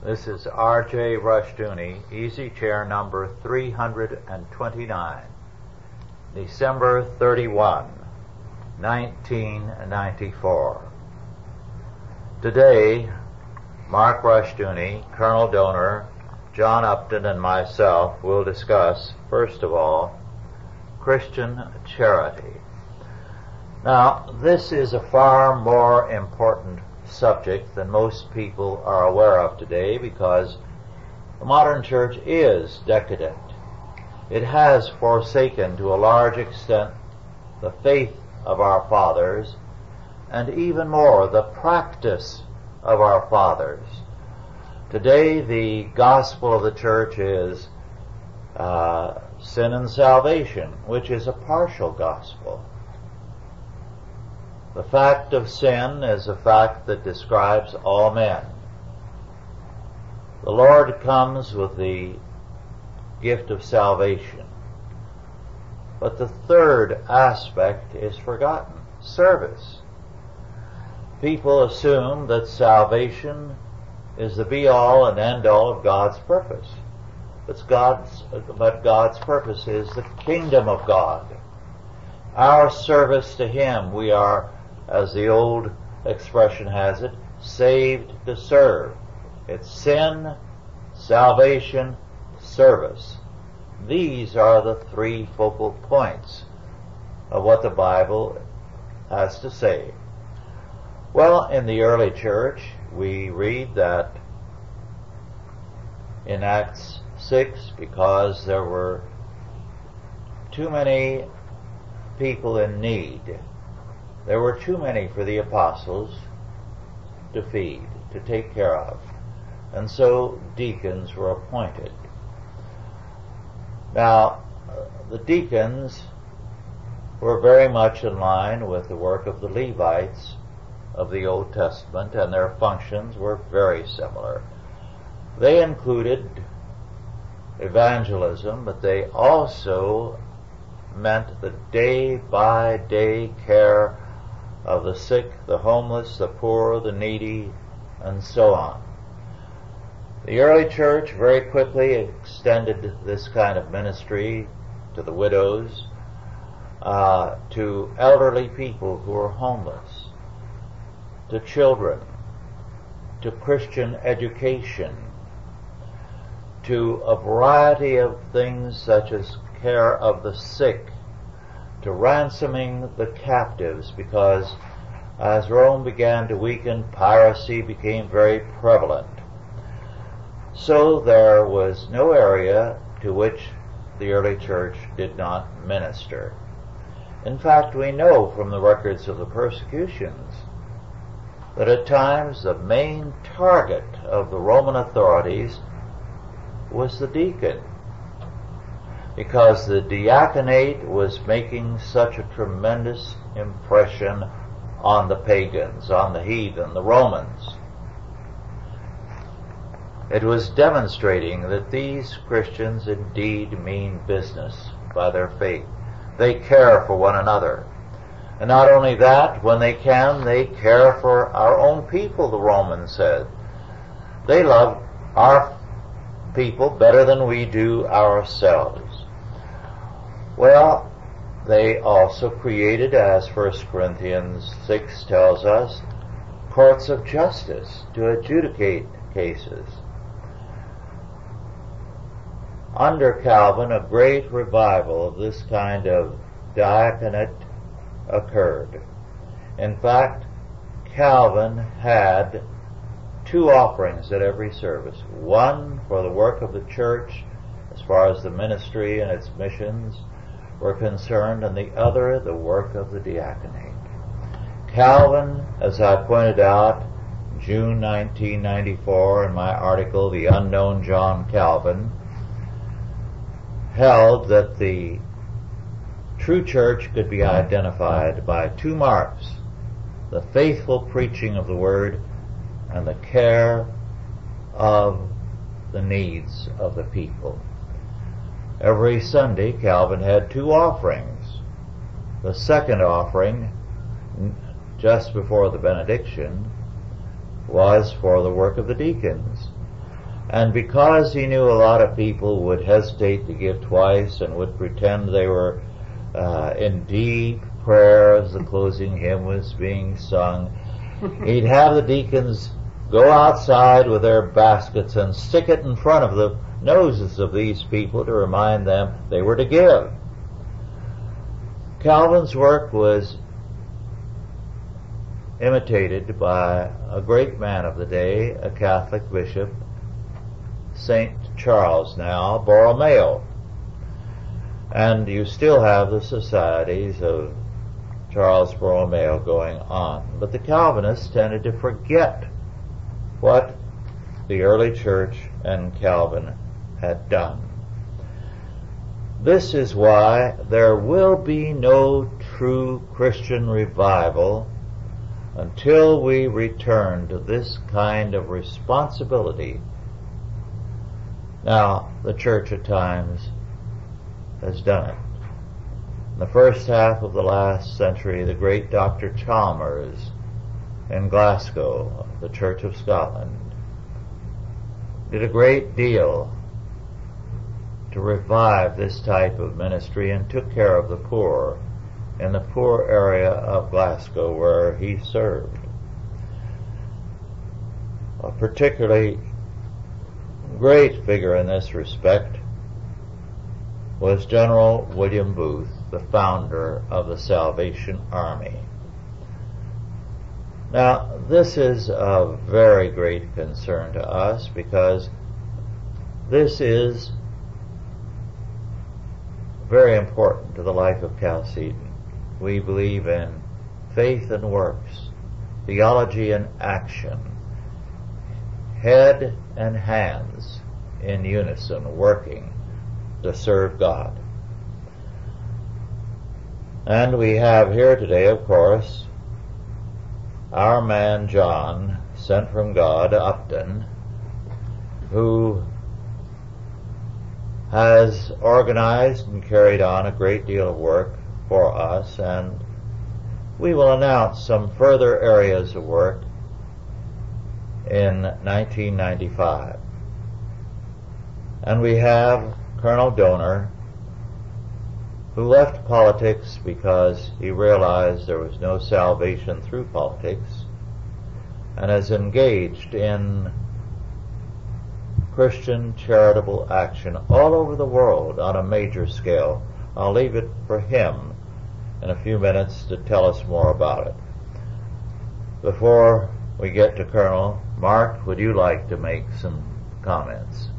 This is R.J. Rushdoony, easy chair number 329, December 31, 1994. Today, Mark Rushdoony, Colonel Doner, John Upton, and myself will discuss, first of all, Christian charity. Now, this is a far more important subject than most people are aware of today because the modern church is decadent. It has forsaken to a large extent the faith of our fathers and even more the practice of our fathers. Today the gospel of the church is uh, sin and salvation, which is a partial gospel. The fact of sin is a fact that describes all men. The Lord comes with the gift of salvation. But the third aspect is forgotten service. People assume that salvation is the be all and end all of God's purpose. But God's, but God's purpose is the kingdom of God. Our service to Him, we are as the old expression has it, saved to serve. It's sin, salvation, service. These are the three focal points of what the Bible has to say. Well, in the early church, we read that in Acts 6, because there were too many people in need, there were too many for the apostles to feed, to take care of. And so deacons were appointed. Now, uh, the deacons were very much in line with the work of the Levites of the Old Testament, and their functions were very similar. They included evangelism, but they also meant the day by day care of the sick, the homeless, the poor, the needy, and so on. The early church very quickly extended this kind of ministry to the widows, uh, to elderly people who were homeless, to children, to Christian education, to a variety of things such as care of the sick, to ransoming the captives because as Rome began to weaken, piracy became very prevalent. So there was no area to which the early church did not minister. In fact, we know from the records of the persecutions that at times the main target of the Roman authorities was the deacon because the diaconate was making such a tremendous impression on the pagans, on the heathen, the Romans. It was demonstrating that these Christians indeed mean business by their faith. They care for one another. And not only that, when they can, they care for our own people, the Romans said. They love our people better than we do ourselves. Well, they also created, as 1 Corinthians 6 tells us, courts of justice to adjudicate cases. Under Calvin, a great revival of this kind of diaconate occurred. In fact, Calvin had two offerings at every service. One for the work of the church as far as the ministry and its missions, were concerned, and the other the work of the diaconate. Calvin, as I pointed out, June 1994 in my article, The Unknown John Calvin, held that the true church could be identified by two marks, the faithful preaching of the word and the care of the needs of the people. Every Sunday, Calvin had two offerings. The second offering, just before the benediction, was for the work of the deacons. And because he knew a lot of people would hesitate to give twice and would pretend they were uh, in deep prayer as the closing hymn was being sung, he'd have the deacons go outside with their baskets and stick it in front of the noses of these people to remind them they were to give. Calvin's work was imitated by a great man of the day, a Catholic bishop, St. Charles now, Borromeo. And you still have the societies of Charles Borromeo going on. But the Calvinists tended to forget what the early church and Calvin had done. This is why there will be no true Christian revival until we return to this kind of responsibility. Now, the church at times has done it. In the first half of the last century, the great Dr. Chalmers in Glasgow, the Church of Scotland, did a great deal to revive this type of ministry and took care of the poor in the poor area of Glasgow where he served. A particularly great figure in this respect was General William Booth, the founder of the Salvation Army. Now, this is of very great concern to us because this is very important to the life of Chalcedon. We believe in faith and works, theology and action, head and hands in unison working to serve God. And we have here today, of course, our man John, sent from God, Upton, who has organized and carried on a great deal of work for us, and we will announce some further areas of work in 1995. And we have Colonel Doner, who left politics because he realized there was no salvation through politics, and is engaged in Christian charitable action all over the world on a major scale. I'll leave it for him in a few minutes to tell us more about it. Before we get to Colonel, Mark, would you like to make some comments?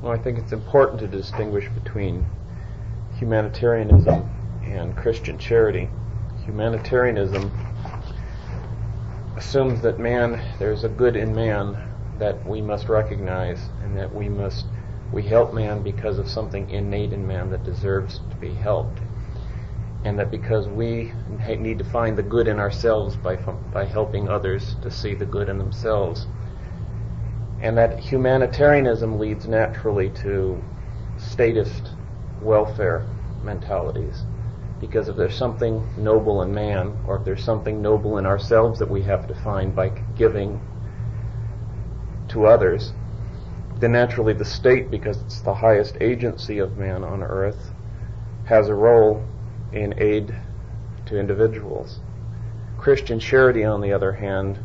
Well, I think it's important to distinguish between humanitarianism and Christian charity. Humanitarianism assumes that man, there's a good in man that we must recognize and that we must we help man because of something innate in man that deserves to be helped and that because we need to find the good in ourselves by by helping others to see the good in themselves and that humanitarianism leads naturally to statist welfare mentalities because if there's something noble in man or if there's something noble in ourselves that we have to find by giving to others, then naturally the state, because it's the highest agency of man on earth, has a role in aid to individuals. Christian charity, on the other hand,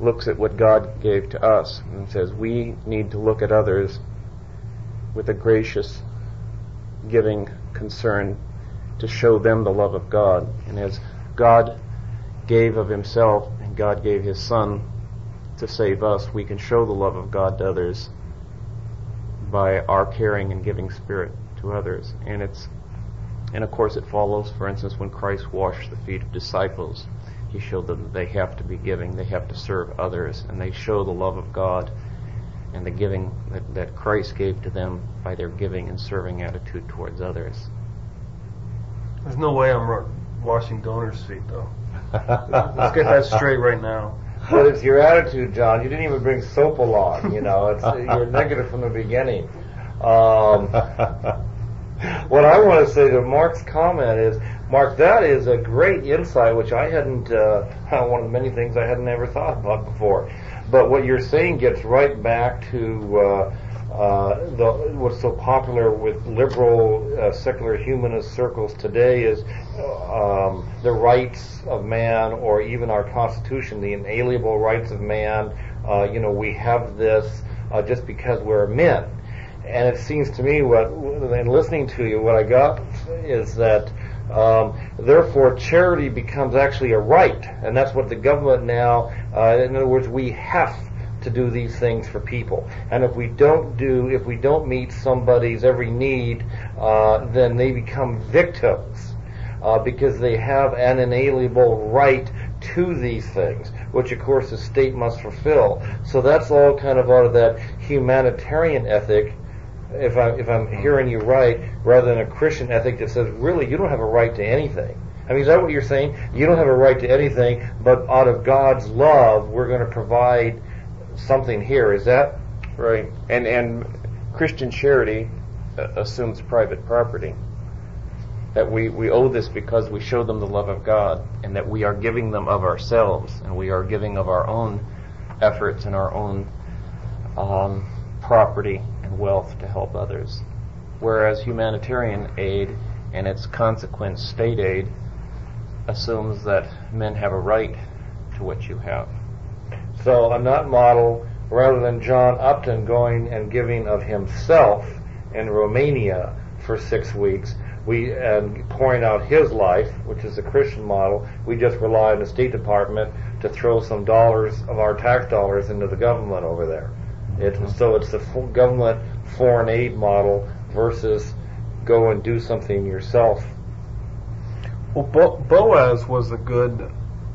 looks at what God gave to us and says we need to look at others with a gracious, giving concern to show them the love of God. And as God gave of Himself and God gave His Son to save us, we can show the love of God to others by our caring and giving spirit to others. And it's and of course it follows, for instance, when Christ washed the feet of disciples, he showed them that they have to be giving, they have to serve others, and they show the love of God and the giving that, that Christ gave to them by their giving and serving attitude towards others. There's no way I'm washing Doner's feet, though. Let's get that straight right now. But it's your attitude, John. You didn't even bring soap along. You know, it's, you're negative from the beginning. Um, what I want to say to Mark's comment is, Mark, that is a great insight, which I hadn't, uh, one of the many things I hadn't ever thought about before. But what you're saying gets right back to uh, uh, the, what's so popular with liberal uh, secular humanist circles today is um, the rights of man, or even our Constitution, the inalienable rights of man. Uh, you know, we have this uh, just because we're men. And it seems to me, what in listening to you, what I got is that um, therefore, charity becomes actually a right, and that's what the government now. Uh, in other words, we have to do these things for people, and if we don't do, if we don't meet somebody's every need, uh, then they become victims uh, because they have an inalienable right to these things, which of course the state must fulfill. So that's all kind of out of that humanitarian ethic if I if I'm hearing you right, rather than a Christian ethic that says really you don't have a right to anything. I mean, is that what you're saying? You don't have a right to anything, but out of God's love, we're going to provide something here. Is that right? And and Christian charity uh, assumes private property. That we, we owe this because we show them the love of God, and that we are giving them of ourselves, and we are giving of our own efforts and our own um, property and wealth to help others. Whereas humanitarian aid and its consequent state aid assumes that men have a right to what you have. So on that model, rather than John Upton going and giving of himself in Romania for six weeks, we and pouring out his life, which is a Christian model, we just rely on the State Department to throw some dollars of our tax dollars into the government over there. It, so it's the government foreign aid model versus go and do something yourself. Well, Bo- Boaz was a good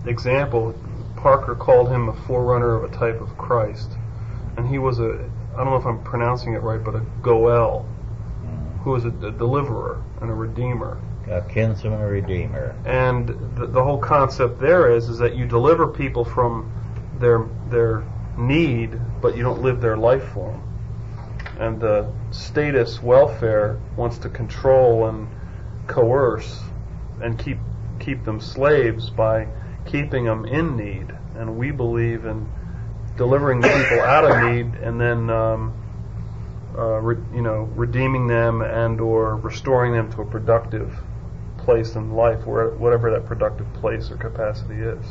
example. Parker called him a forerunner of a type of Christ, and he was a I don't know if I'm pronouncing it right, but a Goel, who was a, a deliverer and a redeemer. A kinsman redeemer. And the, the whole concept there is is that you deliver people from their their need, but you don't live their life for them. And the statist welfare wants to control and coerce and keep keep them slaves by keeping them in need. And we believe in delivering the people out of need and then um, uh, re, you know redeeming them and or restoring them to a productive place in life, where whatever that productive place or capacity is.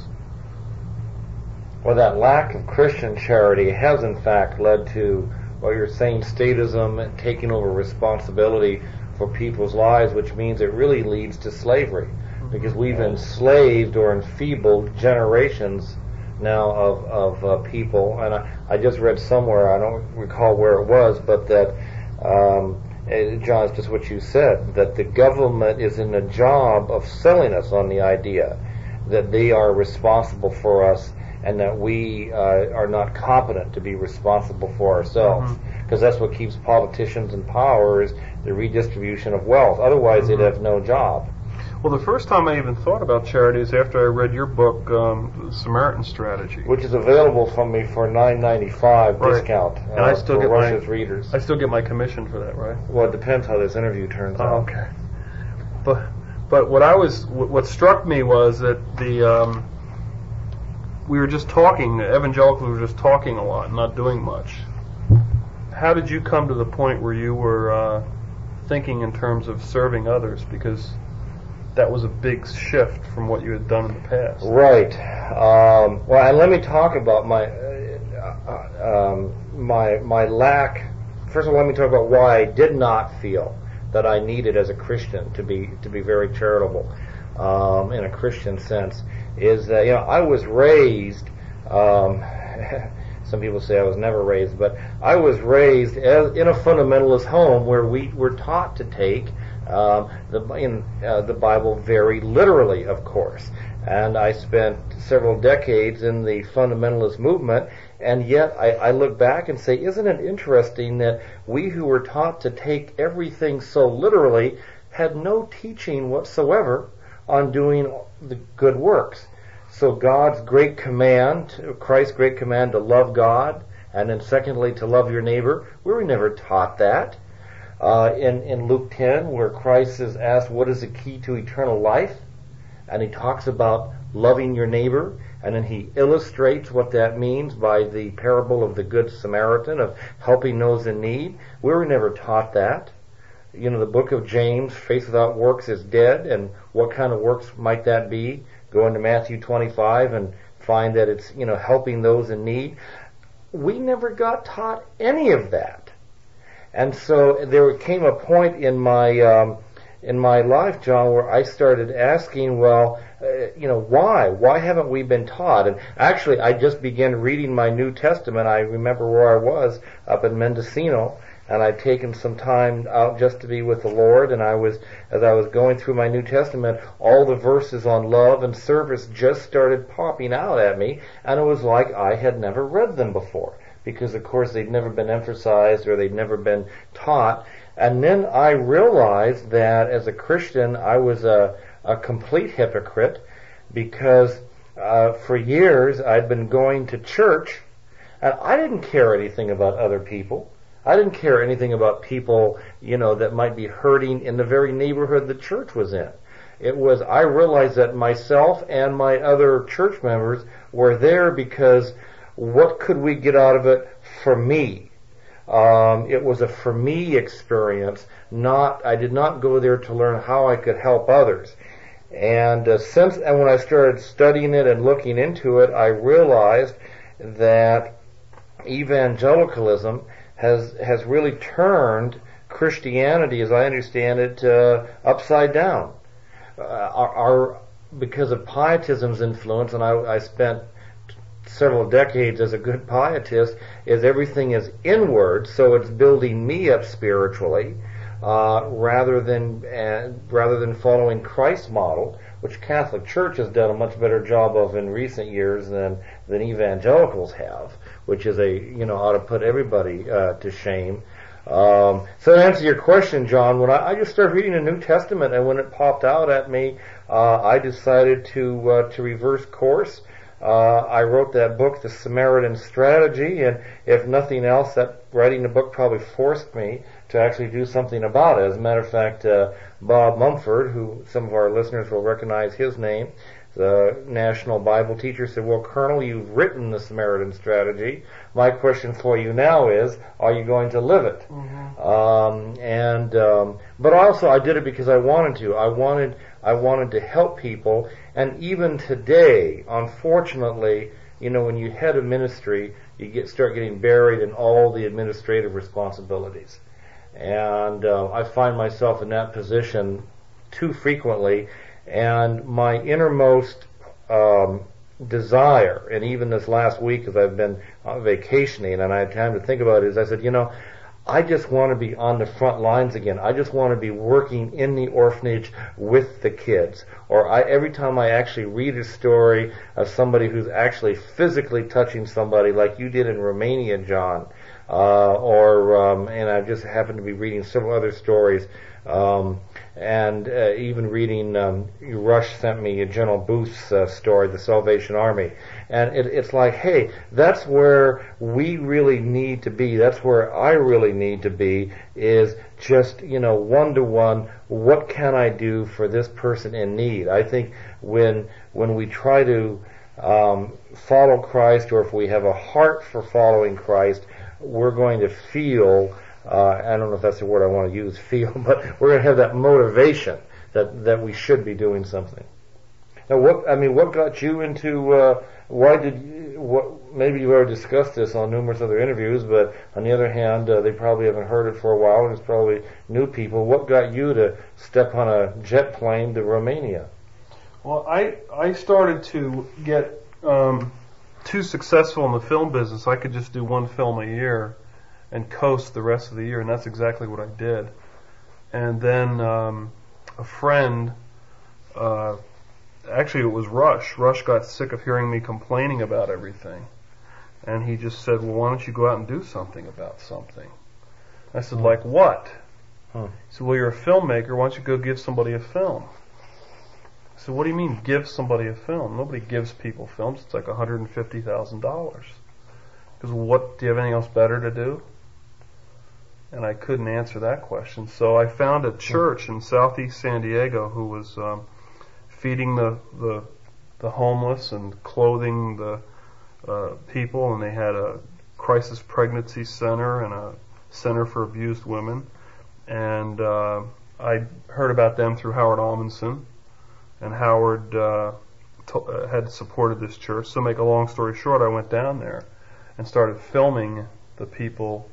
Well, that lack of Christian charity has in fact led to what you're saying, statism taking over responsibility for people's lives, which means it really leads to slavery. Because we've enslaved or enfeebled generations now of, of uh, people. And I, I just read somewhere, I don't recall where it was, but that, um, eh, John, it's just what you said, that the government is in the job of selling us on the idea that they are responsible for us and that we uh, are not competent to be responsible for ourselves. Because mm-hmm. that's what keeps politicians in power is the redistribution of wealth. Otherwise, mm-hmm. they'd have no job. Well, the first time I even thought about charity is after I read your book, um, Samaritan Strategy, which is available from me for nine ninety five right. discount. And uh, I still get Russia's my, readers. I still get my commission for that, right? Well, it depends how this interview turns oh, out. Okay, but but what I was what struck me was that the um, we were just talking, evangelicals were just talking a lot, not doing much. How did you come to the point where you were uh, thinking in terms of serving others? Because that was a big shift from what you had done in the past. Right. Um, well, and let me talk about my uh, um, my my lack. First of all, let me talk about why I did not feel that I needed as a Christian to be to be very charitable um, in a Christian sense is that you know I was raised. Um, some people say I was never raised, but I was raised as, in a fundamentalist home where we were taught to take um, the in uh, the Bible very literally, of course. And I spent several decades in the fundamentalist movement, and yet I, I look back and say, isn't it interesting that we who were taught to take everything so literally had no teaching whatsoever on doing the good works. So God's great command, Christ's great command to love God, and then secondly to love your neighbor, we were never taught that. Uh, in, in Luke 10, where Christ is asked, what is the key to eternal life? and he talks about loving your neighbor, and then he illustrates what that means by the parable of the Good Samaritan of helping those in need. We were never taught that. You know, the book of James, faith without works is dead, and what kind of works might that be? Go into Matthew 25 and find that it's, you know, helping those in need. We never got taught any of that. And so there came a point in my, um, in my life, John, where I started asking, well, uh, you know, why? Why haven't we been taught? And actually, I just began reading my New Testament. I remember where I was up in Mendocino, and I'd taken some time out just to be with the Lord. And I was, as I was going through my New Testament, all the verses on love and service just started popping out at me, and it was like I had never read them before because of course they'd never been emphasized or they'd never been taught. And then I realized that as a Christian, I was a, a complete hypocrite because uh, for years I'd been going to church and I didn't care anything about other people. I didn't care anything about people, you know, that might be hurting in the very neighborhood the church was in. It was, I realized that myself and my other church members were there because what could we get out of it for me? Um, it was a for me experience. Not, I did not go there to learn how I could help others. And uh, since, and when I started studying it and looking into it, I realized that evangelicalism has has really turned Christianity, as I understand it, uh, upside down. Uh, our, our, because of pietism's influence, and I, I spent several decades as a good pietist is everything is inward, so it's building me up spiritually, uh, rather than uh, rather than following Christ's model, which Catholic Church has done a much better job of in recent years than than evangelicals have, which is a you know ought to put everybody uh, to shame. Um, so to answer your question, John, when I, I, just started reading the New Testament, and when it popped out at me, uh, I decided to uh, to reverse course uh, I wrote that book, The Samaritan Strategy, and if nothing else, that writing the book probably forced me to actually do something about it. As a matter of fact, uh, Bob Mumford, who some of our listeners will recognize his name, the national Bible teacher said, well, Colonel, you've written the Samaritan strategy. My question for you now is, are you going to live it? Mm-hmm. Um, and, um, but also I did it because I wanted to. I wanted, I wanted to help people. And even today, unfortunately, you know, when you head a ministry, you get, start getting buried in all the administrative responsibilities. And, uh, I find myself in that position too frequently and my innermost um, desire, and even this last week as I've been vacationing and I had time to think about it, is I said, you know, I just want to be on the front lines again. I just want to be working in the orphanage with the kids. Or I, every time I actually read a story of somebody who's actually physically touching somebody, like you did in Romania, John, uh, or um, and I just happened to be reading several other stories um, and uh, even reading um, Rush sent me a General Booth's uh, story, The Salvation Army, and it, it's like, hey, that's where we really need to be. That's where I really need to be. Is just you know one to one. What can I do for this person in need? I think when when we try to um, follow Christ, or if we have a heart for following Christ, we're going to feel uh, I don't know if that's the word I want to use, feel, but we're going to have that motivation that, that we should be doing something. Now, what, I mean, what got you into, uh, why did you, what, maybe you've already discussed this on numerous other interviews, but on the other hand, uh, they probably haven't heard it for a while and it's probably new people. What got you to step on a jet plane to Romania? Well, I, I started to get, um, too successful in the film business. I could just do one film a year and coast the rest of the year, and that's exactly what I did. And then um, a friend, uh, actually it was Rush. Rush got sick of hearing me complaining about everything, and he just said, "Well, why don't you go out and do something about something?" I said, hmm. "Like what?" Huh. He said, "Well, you're a filmmaker. Why don't you go give somebody a film?" Said, "What do you mean, give somebody a film? Nobody gives people films. It's like $150,000." Because what? Do you have anything else better to do? and I couldn't answer that question. So I found a church in southeast San Diego who was um, feeding the the, the homeless and clothing the uh, people, and they had a crisis pregnancy center and a center for abused women. And uh, I heard about them through Howard Ahmanson, and Howard uh, to, uh, had supported this church. So, make a long story short, I went down there and started filming the people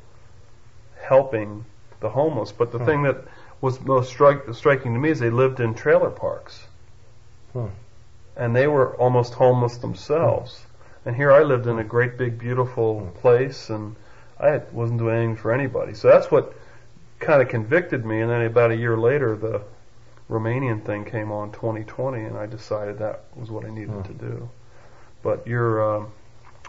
helping the homeless. But the Hmm. thing that was most stri- striking to me is they lived in trailer parks, Hmm. and they were almost homeless themselves. And here I lived in a great big beautiful place, and I wasn't doing anything for anybody. So that's what kind of convicted me. And then about a year later, the Romanian thing came on 2020, and I decided that was what I needed Hmm. to do. But you're, um,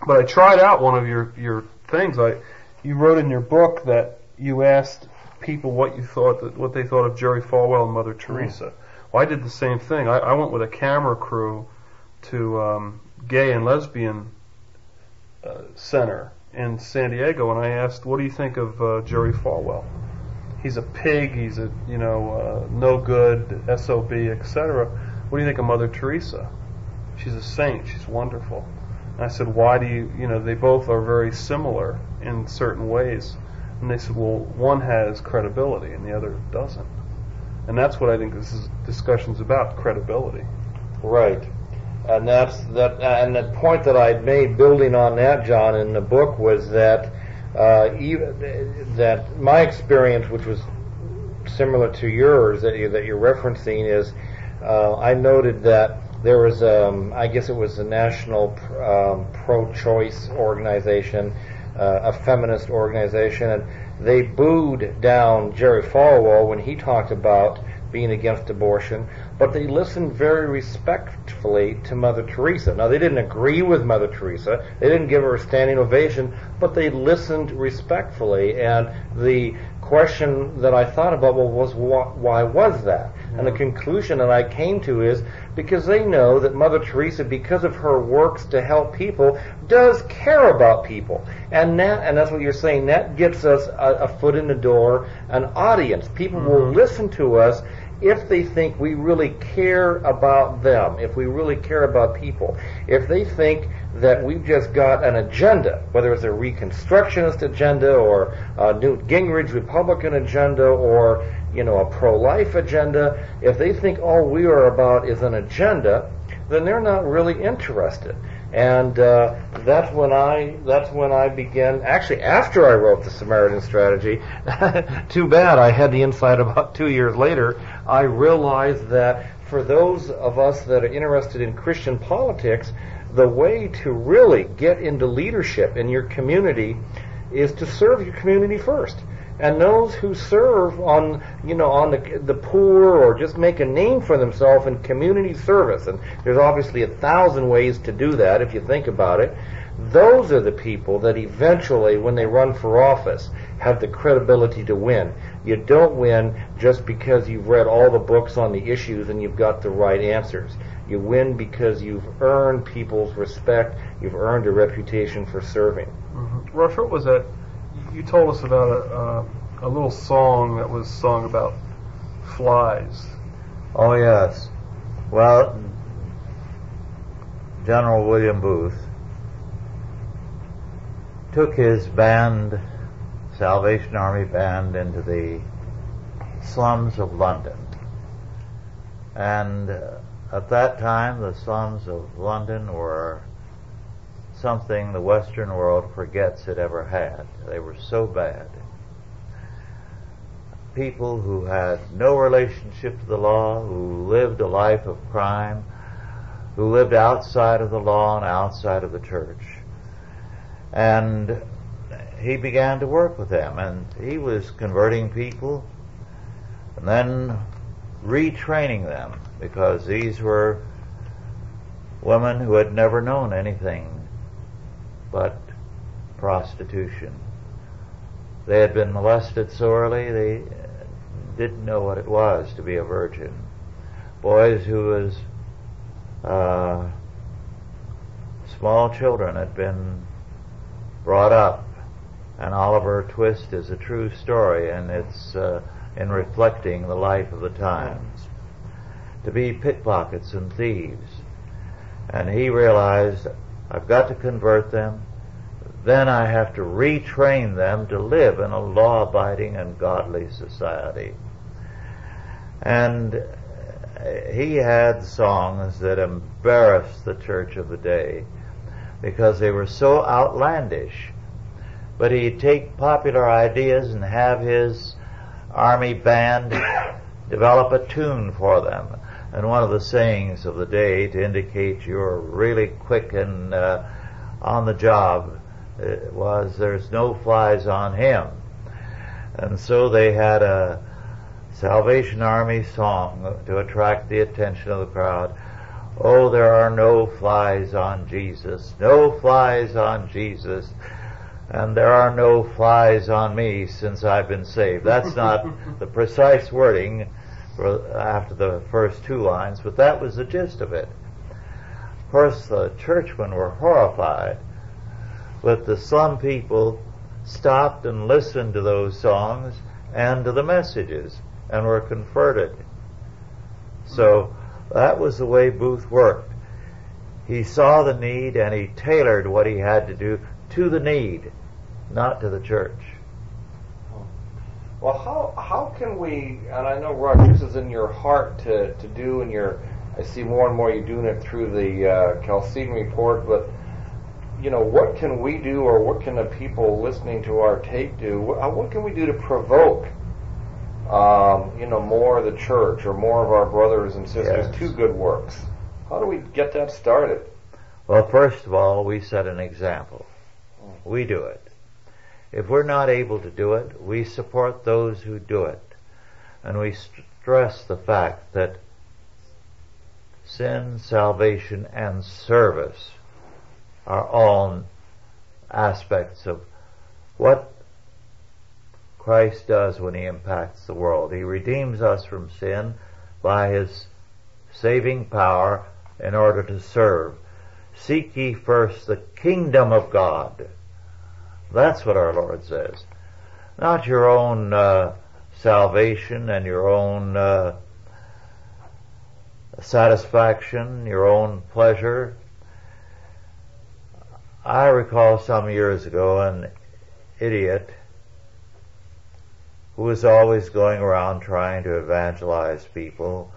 but I tried out one of your your things. I you wrote in your book that you asked people what you thought that what they thought of Jerry Falwell and Mother Teresa. Well, I did the same thing. I, I went with a camera crew to um, gay and lesbian uh, center in San Diego, and I asked, "What do you think of uh, Jerry Falwell?" He's a pig. He's a you know uh, no good sob, etc. What do you think of Mother Teresa? She's a saint. She's wonderful. And I said, why do you, you know, they both are very similar in certain ways. And they said, well, one has credibility and the other doesn't. And that's what I think this is, discussion's about, credibility. Right. And that's that. And the point that I made, building on that, John, in the book, was that uh, even that my experience, which was similar to yours that you that you're referencing, is uh, I noted that there was, um, I guess it was a national um, pro-choice organization, uh, a feminist organization, and they booed down Jerry Falwell when he talked about being against abortion, but they listened very respectfully to Mother Teresa. Now, they didn't agree with Mother Teresa, they didn't give her a standing ovation, but they listened respectfully. And the question that I thought about well, was wh- why was that? And the mm. conclusion that I came to is because they know that Mother Teresa, because of her works to help people, does care about people. And that, and that's what you're saying, that gets us a, a foot in the door, an audience. People will mm-hmm. listen to us if they think we really care about them, if we really care about people, if they think that we've just got an agenda, whether it's a Reconstructionist agenda or a Newt Gingrich Republican agenda or you know a pro-life agenda, if they think all we are about is an agenda, then they're not really interested. And uh, that's when I that's when I began. Actually, after I wrote the Samaritan Strategy, too bad I had the insight about two years later. I realized that for those of us that are interested in Christian politics, the way to really get into leadership in your community is to serve your community first. And those who serve on, you know, on the, the poor or just make a name for themselves in community service, and there's obviously a thousand ways to do that if you think about it, those are the people that eventually, when they run for office, have the credibility to win. You don't win just because you've read all the books on the issues and you've got the right answers. You win because you've earned people's respect, you've earned a reputation for serving. Mm-hmm. Was that? You told us about a, uh, a little song that was sung about flies. Oh, yes. Well, General William Booth took his band, Salvation Army band, into the slums of London. And uh, at that time, the slums of London were something the Western world forgets it ever had. They were so bad. People who had no relationship to the law, who lived a life of crime, who lived outside of the law and outside of the church. And he began to work with them, and he was converting people and then retraining them because these were women who had never known anything but prostitution. They had been molested sorely. They didn't know what it was to be a virgin. Boys who was uh, small children had been brought up, and Oliver Twist is a true story, and it's uh, in reflecting the life of the times. to be pickpockets and thieves. And he realized, I've got to convert them. Then I have to retrain them to live in a law-abiding and godly society. And uh, he had songs that embarrassed the church of the day because they were so outlandish. But he'd take popular ideas and have his army band develop a tune for them. And one of the sayings of the day to indicate you're really quick and uh, on the job uh, was there's no flies on him. And so they had a Salvation Army song to attract the attention of the crowd. Oh, there are no flies on Jesus, no flies on Jesus, and there are no flies on me since I've been saved. That's not the precise wording for after the first two lines, but that was the gist of it. Of course, the churchmen were horrified, but the slum people stopped and listened to those songs and to the messages and were converted. So that was the way Booth worked. He saw the need and he tailored what he had to do to the need, not to the church. Well, how how can we? And I know, Rush, this is in your heart to, to do, and you're. I see more and more you doing it through the uh, report. But you know, what can we do, or what can the people listening to our tape do? What, what can we do to provoke um, you know, more of the church or more of our brothers and sisters Yes. to good works. How do we get that started? Well, first of all, we set an example. We do it. If we're not able to do it, we support those who do it. And we stress the fact that sin, salvation, and service are all aspects of what Christ does when He impacts the world. He redeems us from sin by His saving power in order to serve. Seek ye first the kingdom of God. That's what our Lord says. Not your own uh, salvation and your own uh, satisfaction, your own pleasure. I recall some years ago an idiot who was always going around trying to evangelize people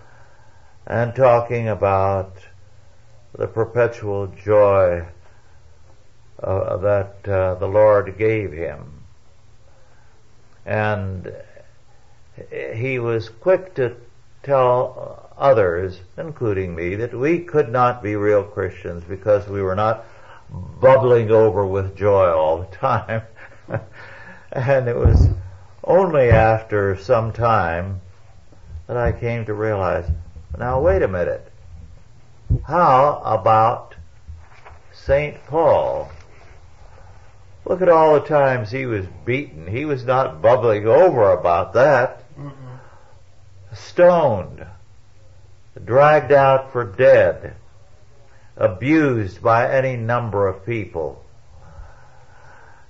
and talking about the perpetual joy uh, that uh, the Lord gave him. And he was quick to tell others, including me, that we could not be real Christians because we were not bubbling over with joy all the time. and it was only after some time that I came to realize, now wait a minute. How about St. Paul? Look at all the times he was beaten. He was not bubbling over about that. Stoned, dragged out for dead, abused by any number of people.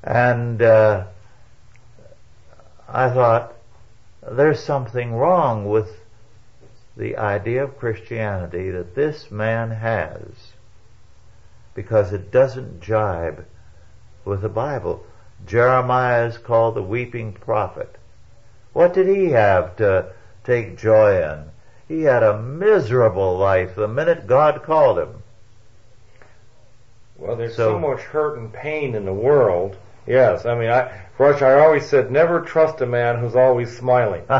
And uh, I thought, there's something wrong with the idea of Christianity that this man has because it doesn't jibe with the Bible. Jeremiah is called the weeping prophet. What did he have to take joy in? He had a miserable life the minute God called him. Well, there's So- so, much hurt and pain in the world. Yes, I mean, I, Rush, I always said never trust a man who's always smiling.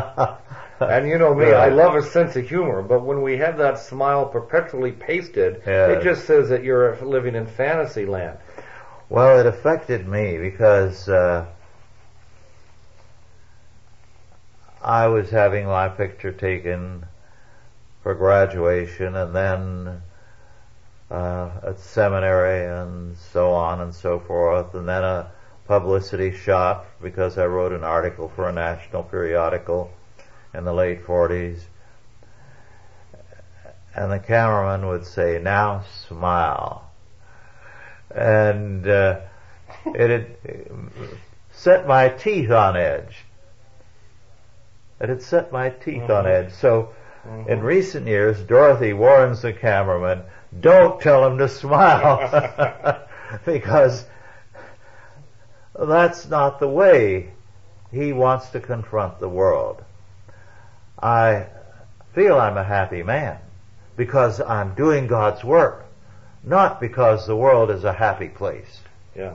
And you know me, I love a sense of humor, but when we have that smile perpetually pasted, Yeah. it just says that you're living in fantasy land. Well, it affected me because uh, I was having my picture taken for graduation and then uh, at seminary and so on and so forth, and then a publicity shot because I wrote an article for a national periodical in the late 40s. And the cameraman would say, now smile and uh, it had uh, set my teeth on edge. It had set my teeth on mm-hmm. edge. So mm-hmm. In recent years, Dorothy warns the cameraman, don't tell him to smile. because that's not the way he wants to confront the world. I feel I'm a happy man because I'm doing God's work, not because the world is a happy place. Yeah.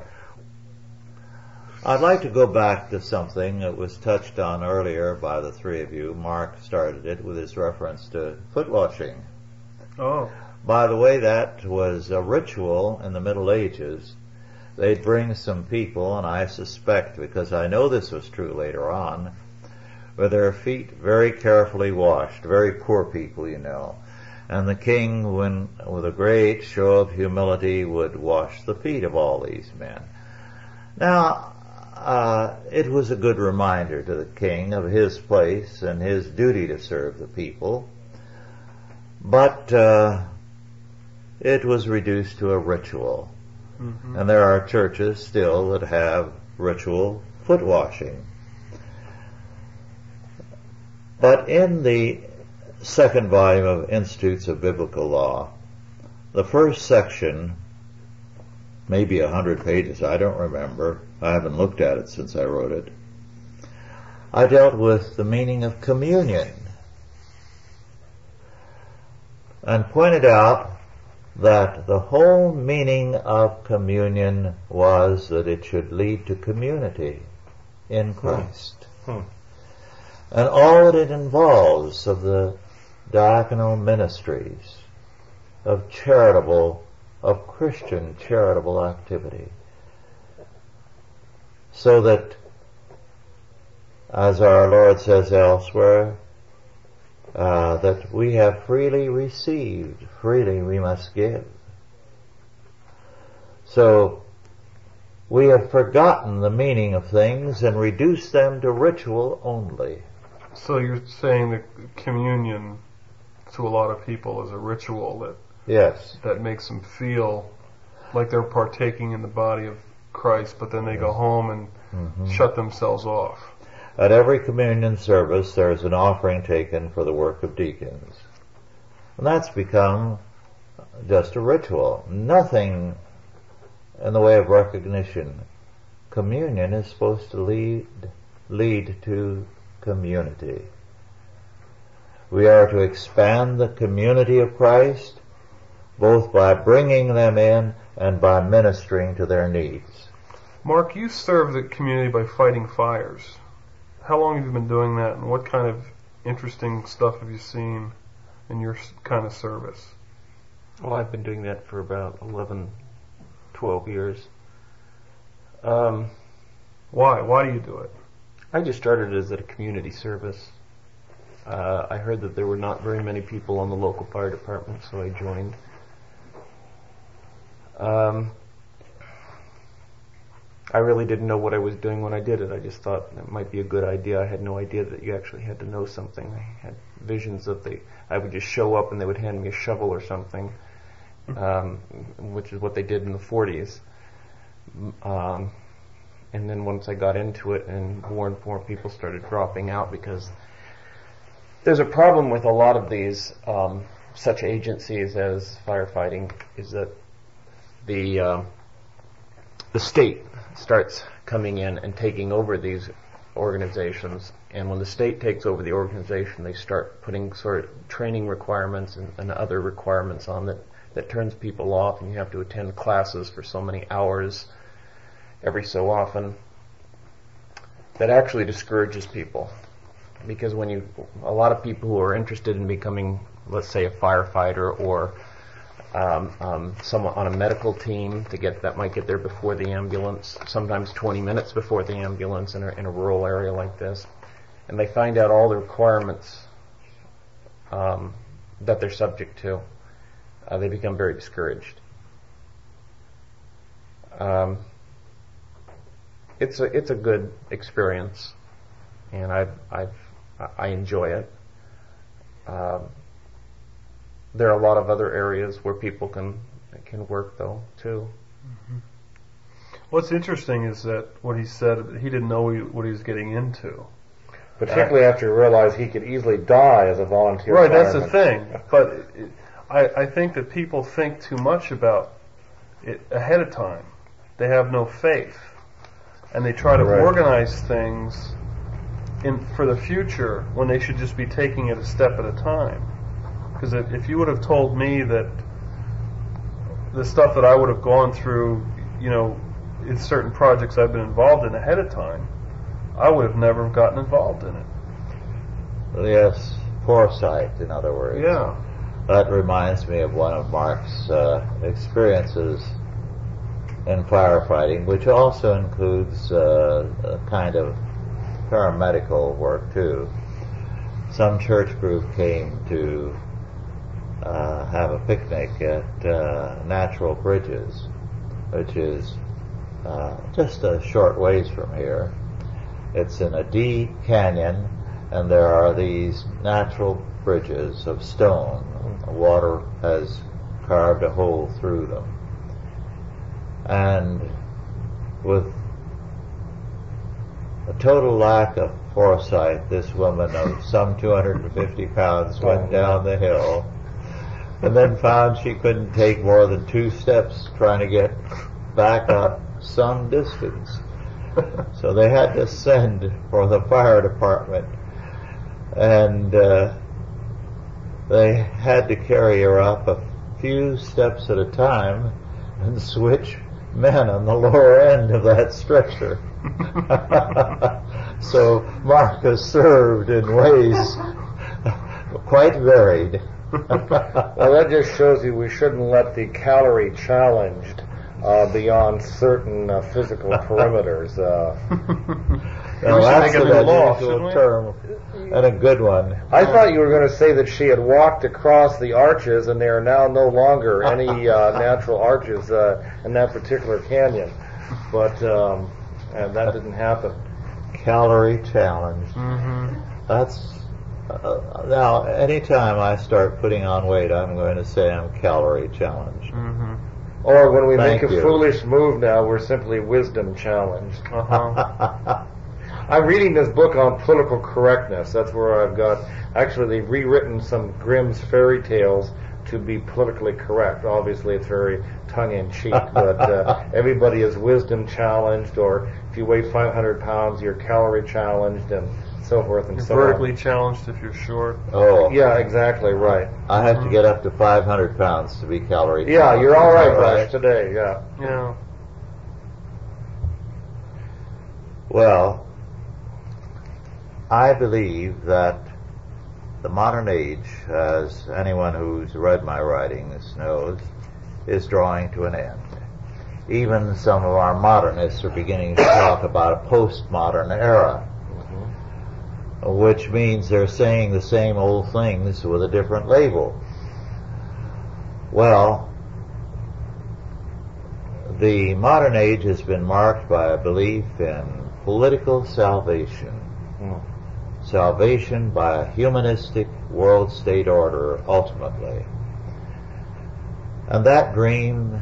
I'd like to go back to something that was touched on earlier by the three of you. Mark started it with his reference to foot washing. Oh. By the way, that was a ritual in the Middle Ages. They'd bring some people, and I suspect, because I know this was true later on, with their feet very carefully washed, very poor people, you know. And the king, when, with a great show of humility, would wash the feet of all these men. Now, uh, it was a good reminder to the king of his place and his duty to serve the people. But uh, it was reduced to a ritual. Mm-hmm. And there are churches still that have ritual foot washing. But in the second volume of Institutes of Biblical Law, the first section, maybe a hundred pages, I don't remember, I haven't looked at it since I wrote it, I dealt with the meaning of communion and pointed out that the whole meaning of communion was that it should lead to community in Christ. Hmm. And all that it involves of the diaconal ministries, of charitable, of Christian charitable activity. So that, as our Lord says elsewhere, uh, that we have freely received, freely we must give. So, we have forgotten the meaning of things and reduced them to ritual only. So you're saying that communion to a lot of people as a ritual that Yes. that makes them feel like they're partaking in the body of Christ, but then they go home and Mhm. shut themselves off. At every communion service, there's an offering taken for the work of deacons. And that's become just a ritual. Nothing in the way of recognition. Communion is supposed to lead, lead to community. We are to expand the community of Christ, both by bringing them in and by ministering to their needs. Mark, you serve the community by fighting fires. How long have you been doing that, and what kind of interesting stuff have you seen in your kind of service? Well, I've been doing that for about 11, 12 years. Um, Why? Why do you do it? I just started as a community service. Uh, I heard that there were not very many people on the local fire department, so I joined. Um, I really didn't know what I was doing when I did it. I just thought it might be a good idea. I had no idea that you actually had to know something. I had visions of the I would just show up and they would hand me a shovel or something, um, which is what they did in the 40s. Um, and then once I got into it, and more and more people started dropping out because there's a problem with a lot of these um, such agencies as firefighting is that the uh, the state starts coming in and taking over these organizations, and when the state takes over the organization, they start putting sort of training requirements and, and other requirements on that that turns people off, and you have to attend classes for so many hours every so often. That actually discourages people because when you a lot of people who are interested in becoming, let's say, a firefighter or um, um, someone on a medical team to get that might get there before the ambulance, sometimes 20 minutes before the ambulance in a, in a rural area like this, and they find out all the requirements um, that they're subject to, uh, they become very discouraged. Um, it's a it's a good experience, and I've I've I enjoy it. Um, there are a lot of other areas where people can can work though too. What's interesting is that what he said, he didn't know he, what he was getting into. Particularly after he realized he could easily die as a volunteer. Right, that's the thing. But it, I, I think that people think too much about it ahead of time. They have no faith, and they try to Right. organize things in for the future when they should just be taking it a step at a time. Because if, if you would have told me that the stuff that I would have gone through, you know, in certain projects I've been involved in ahead of time, I would have never gotten involved in it. Yes, foresight, in other words. Yeah. That reminds me of one of Mark's uh, experiences in firefighting, which also includes uh, a kind of paramedical work too. Some church group came to uh, have a picnic at uh, Natural Bridges, which is uh, just a short ways from here. It's in a deep canyon, and there are these natural bridges of stone. The water has carved a hole through them. And with a total lack of foresight, this woman of some 250 pounds went down the hill and then found she couldn't take more than two steps trying to get back up some distance. So they had to send for the fire department, and uh, they had to carry her up a few steps at a time and switch men on the lower end of that stretcher. so Marcus served in ways quite varied. Well, that just shows you we shouldn't let the calorie challenged uh, beyond certain uh, physical perimeters. Uh, Now, We should that's an a law, unusual term and a good one. I thought you were going to say that she had walked across the arches, and there are now no longer any uh, natural arches uh, in that particular canyon. But um, and that didn't happen. Calorie challenge. hmm That's uh, now. Anytime I start putting on weight, I'm going to say I'm calorie challenged. hmm Or when we Thank make a you. foolish move now, we're simply wisdom challenged. Uh-huh. I'm reading this book on political correctness. That's where I've got. Actually, they've rewritten some Grimm's fairy tales to be politically correct. Obviously, it's very tongue in cheek, but uh, everybody is wisdom challenged, or if you weigh 500 pounds, you're calorie challenged, and so forth and You're so vertically on. challenged if you're short. oh, Yeah, exactly right. I have to get up to 500 pounds to be calorie. Yeah, challenged. you're all Is right, Rush, today. Yeah. Yeah. Well, I believe that the modern age, as anyone who's read my writings knows, is drawing to an end. Even some of our modernists are beginning to talk about a postmodern era, which means they're saying the same old things with a different label. Well, the modern age has been marked by a belief in political salvation. Mm. Salvation by a humanistic world state order ultimately. And that dream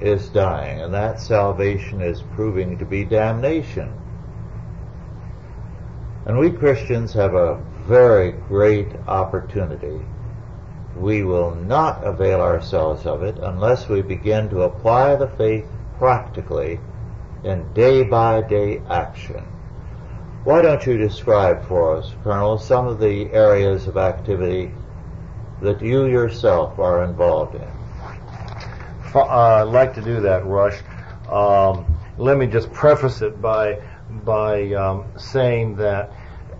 is dying, and that salvation is proving to be damnation. And we Christians have a very great opportunity. We will not avail ourselves of it unless we begin to apply the faith practically in day by day action. Why don't you describe for us, Colonel, some of the areas of activity that you yourself are involved in? Uh, like to do that, Rush. Um, let me just preface it by by um, saying that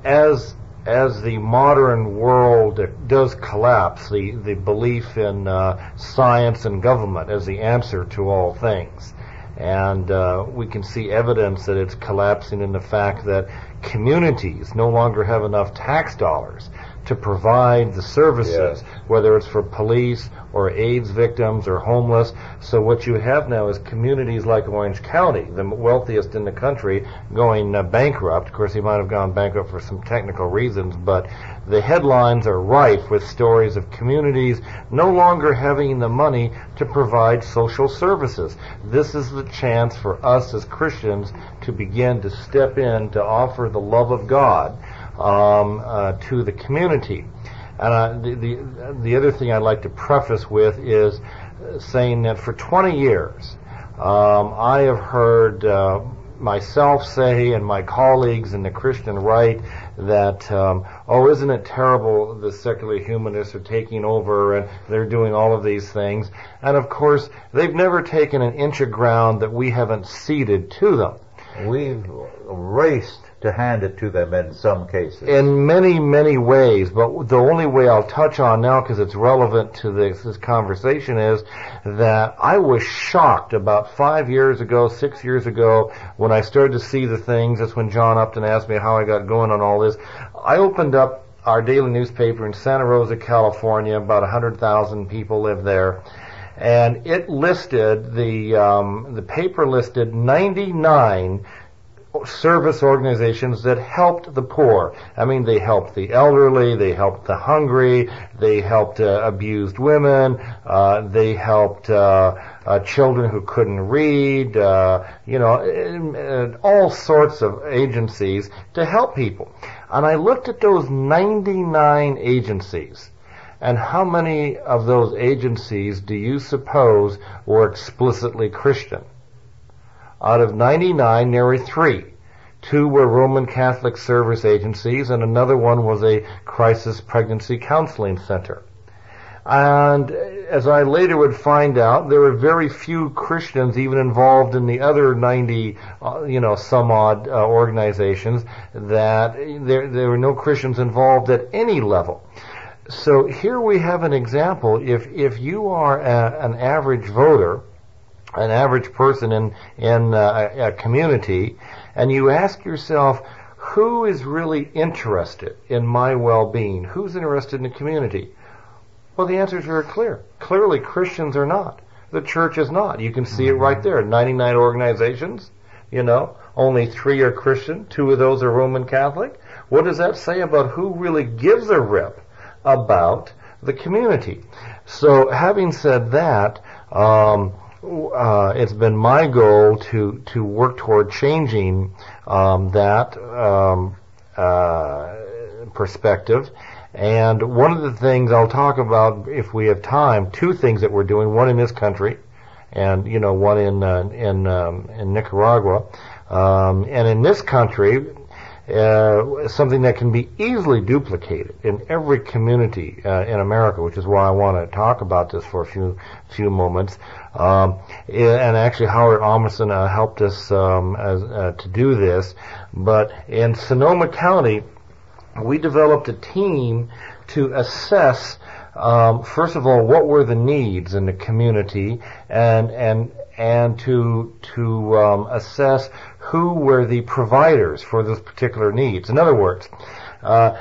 as as the modern world does collapse, the, the belief in uh, science and government as the answer to all things. And uh, we can see evidence that it's collapsing in the fact that communities no longer have enough tax dollars to provide the services, whether it's for police or AIDS victims or homeless. So what you have now is communities like Orange County, the wealthiest in the country, going uh, bankrupt. Of course, he might have gone bankrupt for some technical reasons, but the headlines are rife with stories of communities no longer having the money to provide social services. This is the chance for us as Christians to begin to step in to offer the love of God. Um, uh, to the community. And uh, the, the the other thing I'd like to preface with is saying that for 20 years, um, I have heard uh, myself say and my colleagues in the Christian right that, um, oh, isn't it terrible the secular humanists are taking over and they're doing all of these things. And of course, they've never taken an inch of ground that we haven't ceded to them. We've raced to hand it to them in some cases. In many, many ways, but the only way I'll touch on now, because it's relevant to this, this conversation, is that I was shocked about five years ago, six years ago, when I started to see the things. That's when John Upton asked me how I got going on all this. I opened up our daily newspaper in Santa Rosa, California. About 100,000 people live there. And it listed, the, um, the paper listed 99 service organizations that helped the poor. I mean, they helped the elderly, they helped the hungry, they helped uh, abused women, uh, they helped uh, uh children who couldn't read, uh, you know, all sorts of agencies to help people. And I looked at those 99 agencies. And how many of those agencies do you suppose were explicitly Christian? Out of 99, there were three. Two were Roman Catholic service agencies, and another one was a crisis pregnancy counseling center. And as I later would find out, there were very few Christians even involved in the other 90, uh, you know, some odd uh, organizations that there, there were no Christians involved at any level. So here we have an example. If, if you are a, an average voter, an average person in in uh, a community, and you ask yourself, who is really interested in my well-being? Who's interested in the community? Well, the answer is very clear. Clearly, Christians are not. The church is not. You can see it right mm-hmm. there. 99 organizations, you know, only three are Christian. Two of those are Roman Catholic. What does that say about who really gives a rip about the community? So, having said that, um, uh, it's been my goal to to work toward changing um, that um, uh, perspective. And one of the things I'll talk about, if we have time, two things that we're doing. One in this country, and you know, one in uh, in um, in Nicaragua. Um, and in this country, uh, something that can be easily duplicated in every community uh, in America, which is why I want to talk about this for a few few moments. Um, and actually, Howard Ahmanson uh, helped us um, as, uh, to do this. But in Sonoma County, we developed a team to assess um, first of all, what were the needs in the community, and and and to to um, assess who were the providers for those particular needs. In other words, uh,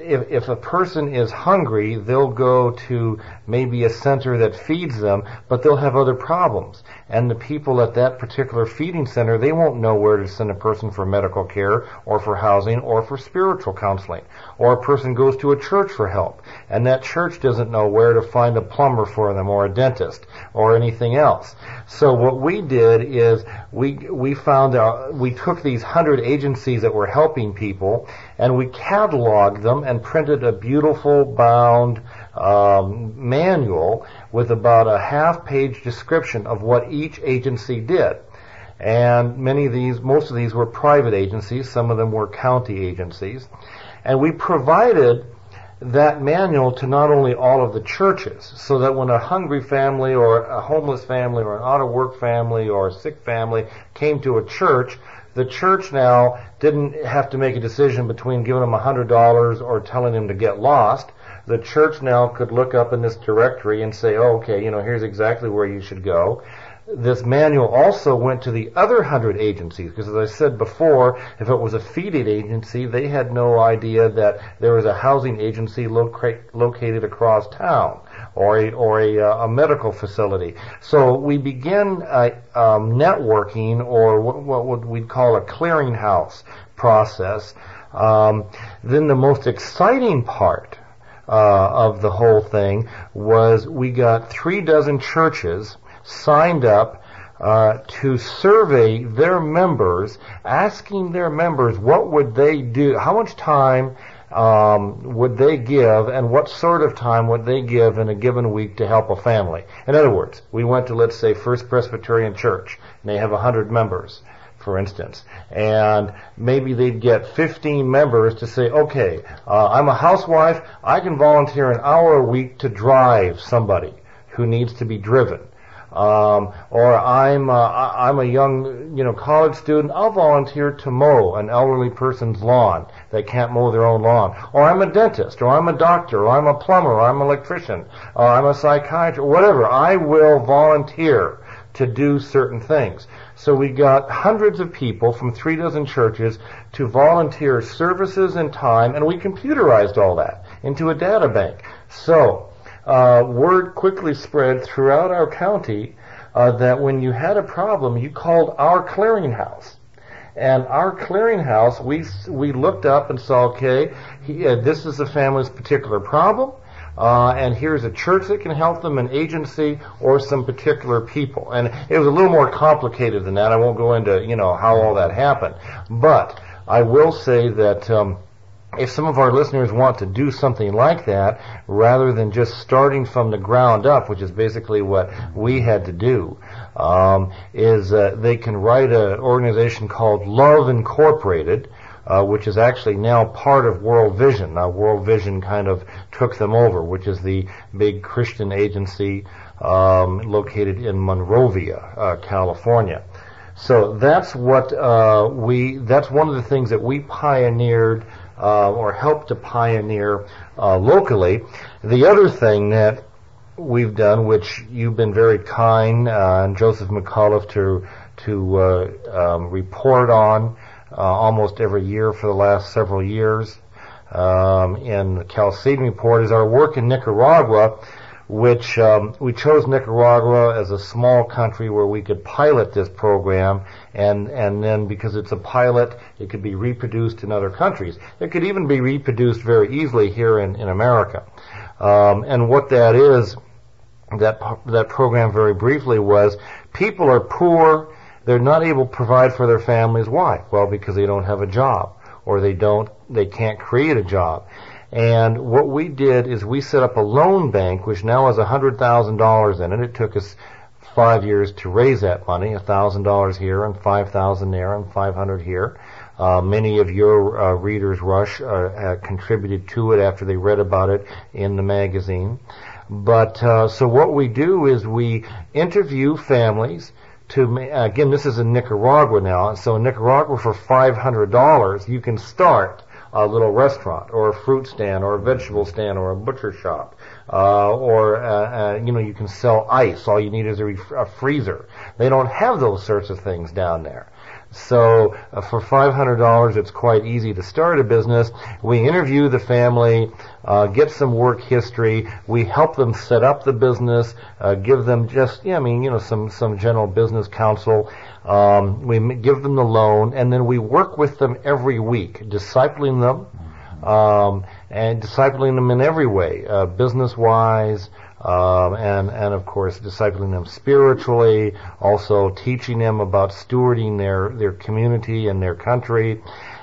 if, if a person is hungry, they'll go to maybe a center that feeds them, but they'll have other problems. And the people at that particular feeding center, they won't know where to send a person for medical care or for housing or for spiritual counseling. Or a person goes to a church for help, and that church doesn't know where to find a plumber for them or a dentist or anything else. So what we did is we we found out we took these hundred agencies that were helping people and we cataloged them and printed a beautiful bound um, manual with about a half page description of what each agency did. And many of these, most of these were private agencies, some of them were county agencies. And we provided that manual to not only all of the churches, so that when a hungry family or a homeless family or an out of work family or a sick family came to a church, the church now didn't have to make a decision between giving them a $100 or telling them to get lost. The church now could look up in this directory and say, oh, okay, you know, here's exactly where you should go this manual also went to the other hundred agencies because, as I said before, if it was a feeding agency, they had no idea that there was a housing agency loca- located across town or a, or a, uh, a, medical facility. So we began uh, um, networking, or what, what we'd call a clearinghouse process. Um, then the most exciting part uh, of the whole thing was we got three dozen churches signed up uh, to survey their members, asking their members what would they do, how much time um, would they give, and what sort of time would they give in a given week to help a family. In other words, we went to let's say First Presbyterian Church, and they have a hundred members for instance. And maybe they'd get 15 members to say, okay, uh, I'm a housewife, I can volunteer an hour a week to drive somebody who needs to be driven. Um, or I'm uh, I'm a young you know college student. I'll volunteer to mow an elderly person's lawn that can't mow their own lawn. Or I'm a dentist. Or I'm a doctor. Or I'm a plumber. Or I'm an electrician. Or I'm a psychiatrist. Whatever. I will volunteer to do certain things. So we got hundreds of people from three dozen churches to volunteer services and time, and we computerized all that into a data bank. So uh, word quickly spread throughout our county uh, that when you had a problem, you called our clearinghouse. And our clearinghouse, we we looked up and saw, okay, he, uh, this is the family's particular problem uh, and here's a church that can help them, an agency, or some particular people. And it was a little more complicated than that. I won't go into, you know, how all that happened. But I will say that, um, if some of our listeners want to do something like that, rather than just starting from the ground up, which is basically what we had to do, um, is uh, they can write an organization called Love Incorporated, uh, which is actually now part of World Vision. Now, World Vision kind of took them over, which is the big Christian agency um, located in Monrovia, uh, California. So that's what uh, we. That's one of the things that we pioneered uh, or helped to pioneer uh, locally. The other thing that we've done, which you've been very kind, uh, and Joseph McAuliffe to to um, report on uh, almost every year for the last several years. Um, in the Chalcedon report is our work in Nicaragua, which um, we chose Nicaragua as a small country where we could pilot this program, and and then because it's a pilot, it could be reproduced in other countries. It could even be reproduced very easily here in in America. Um, and what that is, that that program very briefly was people are poor they're not able to provide for their families. Why? Well, because they don't have a job or they don't, they can't create a job. And what we did is we set up a loan bank, which now has $100,000 in it. It took us five years to raise that money, $1,000 here and 5000 there and 500 here. Uh, many of your uh, readers, Rush, uh, uh, contributed to it after they read about it in the magazine. But uh, so what we do is we interview families to again this is in Nicaragua now. So in Nicaragua for five hundred dollars you can start a little restaurant or a fruit stand or a vegetable stand or a butcher shop. Uh, or uh, uh, you know you can sell ice. All you need is a, ref- a, freezer. They don't have those sorts of things down there. So uh, for $500, it's quite easy to start a business. We interview the family, uh, get some work history. We help them set up the business, uh, give them just, yeah, I mean, you know, some, some general business counsel. Um, we give them the loan, and then we work with them every week, discipling them, um, and discipling them in every way, uh, business-wise, um, and and of course discipling them spiritually, also teaching them about stewarding their their community and their country.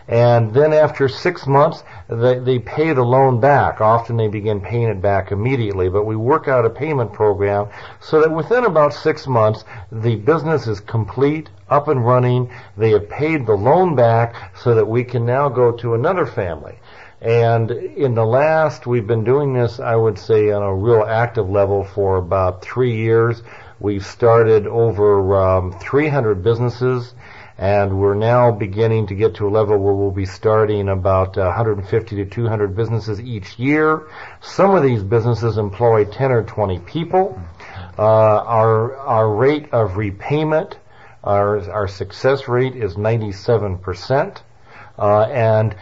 And then after six months, they, they pay the loan back. Often they begin paying it back immediately, but we work out a payment program so that within about six months, the business is complete, up and running. They have paid the loan back so that we can now go to another family. And in the last, we've been doing this, I would say, on a real active level for about three years. We've started over um, 300 businesses, and we're now beginning to get to a level where we'll be starting about 150 to 200 businesses each year. Some of these businesses employ 10 or 20 people. Uh, our our rate of repayment, our our success rate is 97 percent. Uh, and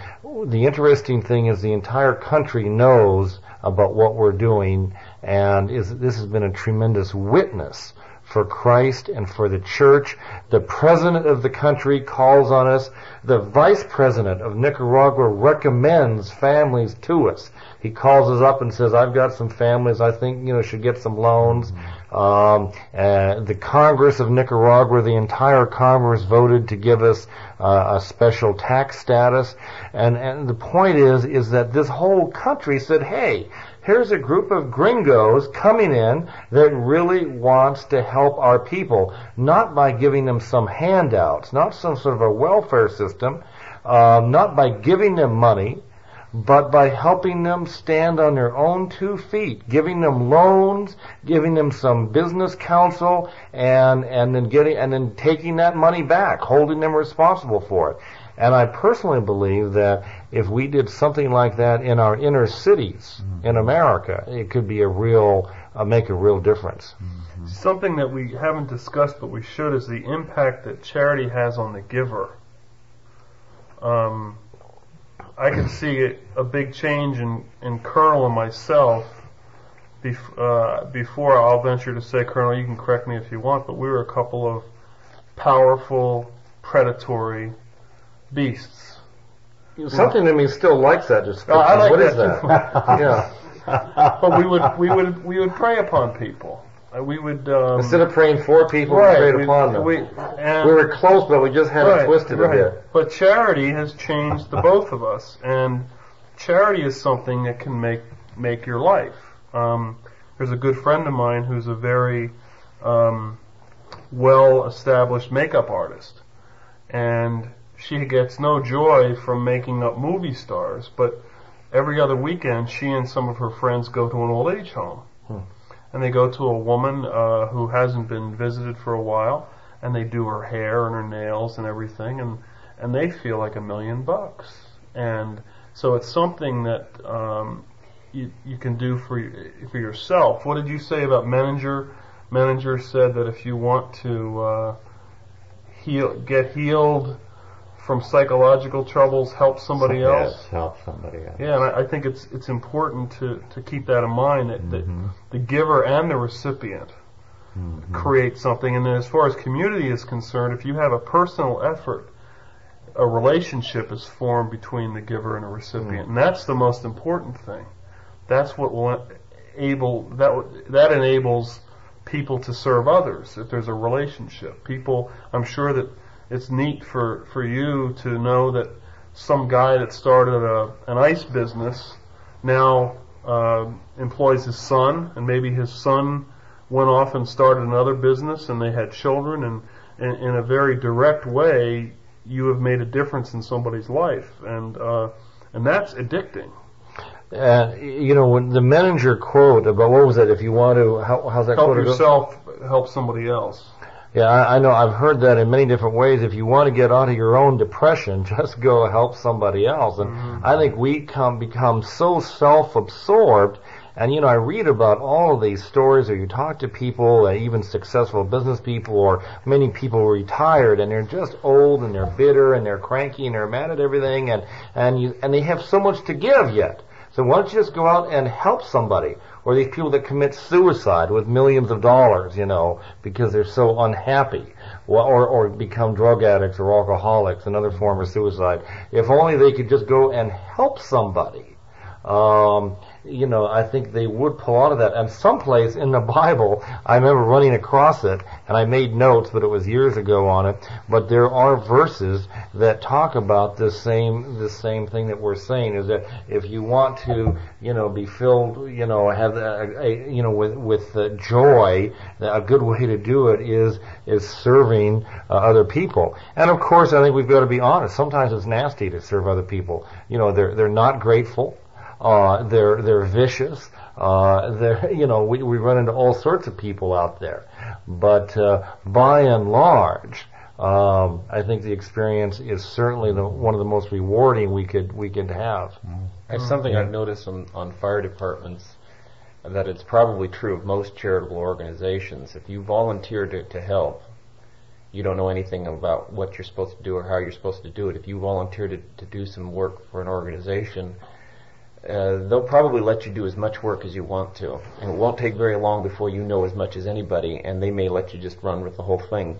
the interesting thing is the entire country knows about what we're doing, and is, this has been a tremendous witness for Christ and for the church. The president of the country calls on us. The vice president of Nicaragua recommends families to us. He calls us up and says, I've got some families I think, you know, should get some loans. Um, uh, the Congress of Nicaragua, the entire Congress voted to give us uh, a special tax status. And, and the point is, is that this whole country said, hey, here's a group of gringos coming in that really wants to help our people, not by giving them some handouts, not some sort of a welfare system, uh, not by giving them money, but by helping them stand on their own two feet, giving them loans, giving them some business counsel, and and then getting and then taking that money back, holding them responsible for it. And I personally believe that if we did something like that in our inner cities mm-hmm. in America, it could be a real, uh, make a real difference. Mm-hmm. Something that we haven't discussed, but we should, is the impact that charity has on the giver. Um, I can see a big change in, in Colonel and myself. Bef- uh, before I'll venture to say, Colonel, you can correct me if you want, but we were a couple of powerful, predatory beasts. Something in me still likes that description. I like what that is that? yeah. but we would we would we would prey upon people. Uh, we would um, instead of praying for people, right, we prayed upon them. We, we were close, but we just had right, it twisted right. a bit. But charity has changed the both of us, and charity is something that can make make your life. Um, there's a good friend of mine who's a very um, well-established makeup artist, and she gets no joy from making up movie stars, but every other weekend she and some of her friends go to an old age home. Hmm. And they go to a woman uh, who hasn't been visited for a while, and they do her hair and her nails and everything, and and they feel like a million bucks. And so it's something that um, you you can do for for yourself. What did you say about Menninger? Menninger said that if you want to uh, heal, get healed from psychological troubles help somebody yes, else. help somebody else. Yeah, and I, I, think it's it's important to, to keep that in mind that, mm-hmm. that the giver and the recipient mm-hmm. create something. And then as far as community is concerned, if you have a personal effort, a relationship is formed between the giver and the recipient, mm-hmm. and that's the most important thing. That's what will enable that that enables people to serve others if there's a relationship. People, I'm sure that it's neat for, for you to know that some guy that started a, an ice business now uh, employs his son, and maybe his son went off and started another business, and they had children, and, and in a very direct way, you have made a difference in somebody's life, and uh, and that's addicting. Uh, you know, when the Menninger quote about what was it? If you want to, how, how's that quote? help quote? yourself, help somebody else. Yeah, I, I know. I've heard that in many different ways. If you want to get out of your own depression, just go help somebody else. And mm-hmm. I think we come become so self-absorbed. And you know, I read about all of these stories, or you talk to people, uh, even successful business people, or many people retired, and they're just old, and they're bitter, and they're cranky, and they're mad at everything, and and you and they have so much to give yet. So why don't you just go out and help somebody? Or these people that commit suicide with millions of dollars, you know, because they're so unhappy, or, or become drug addicts or alcoholics, another form of suicide. If only they could just go and help somebody. Um, you know, I think they would pull out of that. And someplace in the Bible, I remember running across it, and I made notes, but it was years ago on it. But there are verses that talk about this same the same thing that we're saying is that if you want to, you know, be filled, you know, have a, a you know with with joy, a good way to do it is is serving uh, other people. And of course, I think we've got to be honest. Sometimes it's nasty to serve other people. You know, they're they're not grateful. Uh, they're they're vicious. Uh, you know we we run into all sorts of people out there, but uh, by and large, um, I think the experience is certainly the, one of the most rewarding we could we could have. Mm-hmm. It's something I've noticed on, on fire departments that it's probably true of most charitable organizations. If you volunteer to, to help, you don't know anything about what you're supposed to do or how you're supposed to do it. If you volunteer to, to do some work for an organization, uh, they'll probably let you do as much work as you want to, and it won't take very long before you know as much as anybody, and they may let you just run with the whole thing.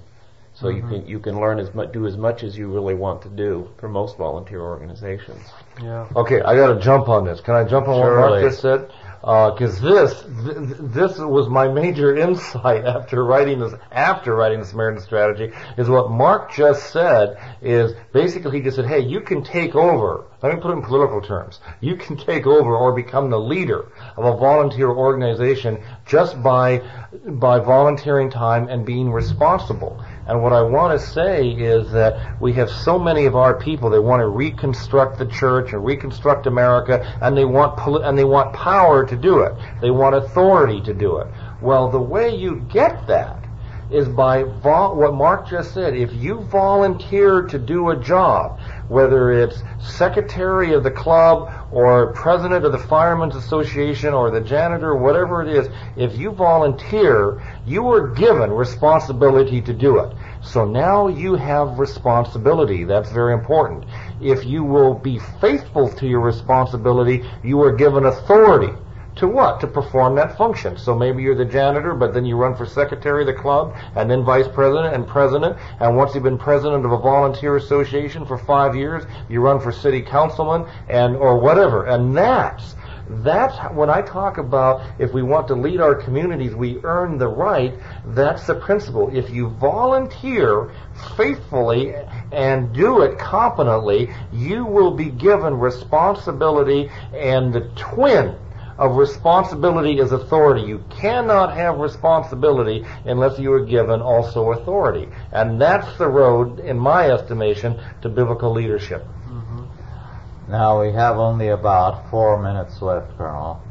So you can you can learn as much, do as much as you really want to do for most volunteer organizations. Yeah. Okay, I got to jump on this. Can I jump on what Mark Surely. just said? Uh, because this th- th- this was my major insight after writing this after writing the Samaritan strategy is what Mark just said is basically he just said, hey, you can take over. Let me put it in political terms. You can take over or become the leader of a volunteer organization just by by volunteering time and being responsible. And what I want to say is that we have so many of our people that want to reconstruct the church and reconstruct America, and they want poli- and they want power to do it. They want authority to do it. Well, the way you get that is by vol- what Mark just said. If you volunteer to do a job, whether it's secretary of the club or president of the firemen's association or the janitor, whatever it is, if you volunteer, you are given responsibility to do it. So now you have responsibility. That's very important. If you will be faithful to your responsibility, you are given authority. To what? To perform that function. So maybe you're the janitor, but then you run for secretary of the club, and then vice president and president, and once you've been president of a volunteer association for five years, you run for city councilman, and, or whatever. And that's, that's when I talk about if we want to lead our communities, we earn the right, that's the principle. If you volunteer faithfully and do it competently, you will be given responsibility and the twin of responsibility is authority. You cannot have responsibility unless you are given also authority. And that's the road, in my estimation, to biblical leadership. Mm-hmm. Now we have only about four minutes left, Colonel.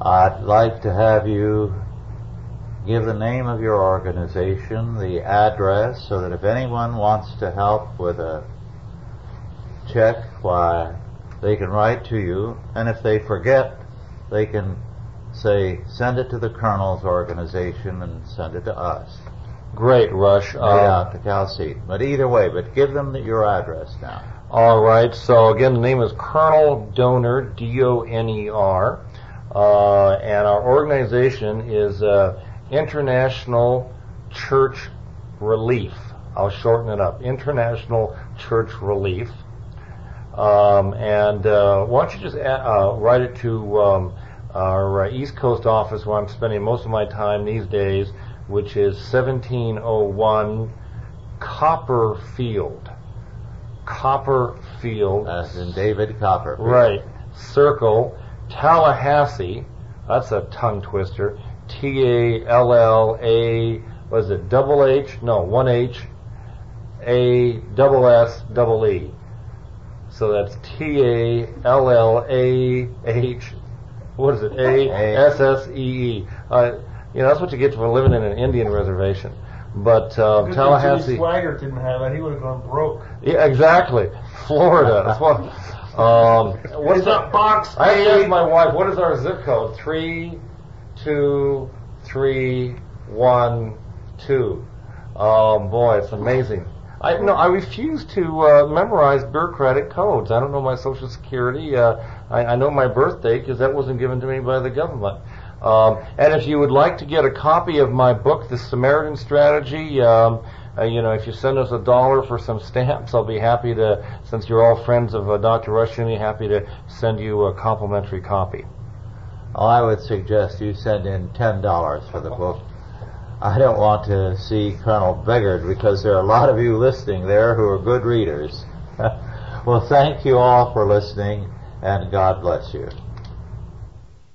I'd like to have you give the name of your organization, the address, so that if anyone wants to help with a check, why, they can write to you, and if they forget, they can say, send it to the Colonel's organization and send it to us. Great, Rush. Uh, out to Cal. But either way, but give them the, your address now. All right. So again, the name is Colonel Doner, D-O-N-E-R, uh, and our organization is uh, International Church Relief. I'll shorten it up. International Church Relief. Um, and uh, why don't you just a- uh, write it to um, our uh, East Coast office where I'm spending most of my time these days, which is 1701 Copperfield. Copperfield. As in David Copperfield. Right. Circle. Tallahassee. That's a tongue twister. T A L L A. Was it double H? No, one H. A double S double E. So that's T A L L A H. What is it? A S S E E. Uh, You know that's what you get for living in an Indian reservation. But uh, Good thing Tallahassee. Jimmy Swaggart didn't have that. He would have gone broke. Yeah, exactly. Florida. That's what. Um, what's that that box I have to ask A? my wife. What is our zip code? Three, two, three, one, two. Oh boy, it's amazing. I no, I refuse to uh, memorize bureaucratic codes. I don't know my social security. Uh, I, I know my birthday because that wasn't given to me by the government. Um, and if you would like to get a copy of my book, The Samaritan Strategy, um, uh, you know, if you send us a dollar for some stamps, I'll be happy to, since you're all friends of uh, Dr. Rushdoony, happy to send you a complimentary copy. I would suggest you send in ten dollars for the book. I don't want to see Colonel beggared because there are a lot of you listening there who are good readers. well, thank you all for listening, and God bless you.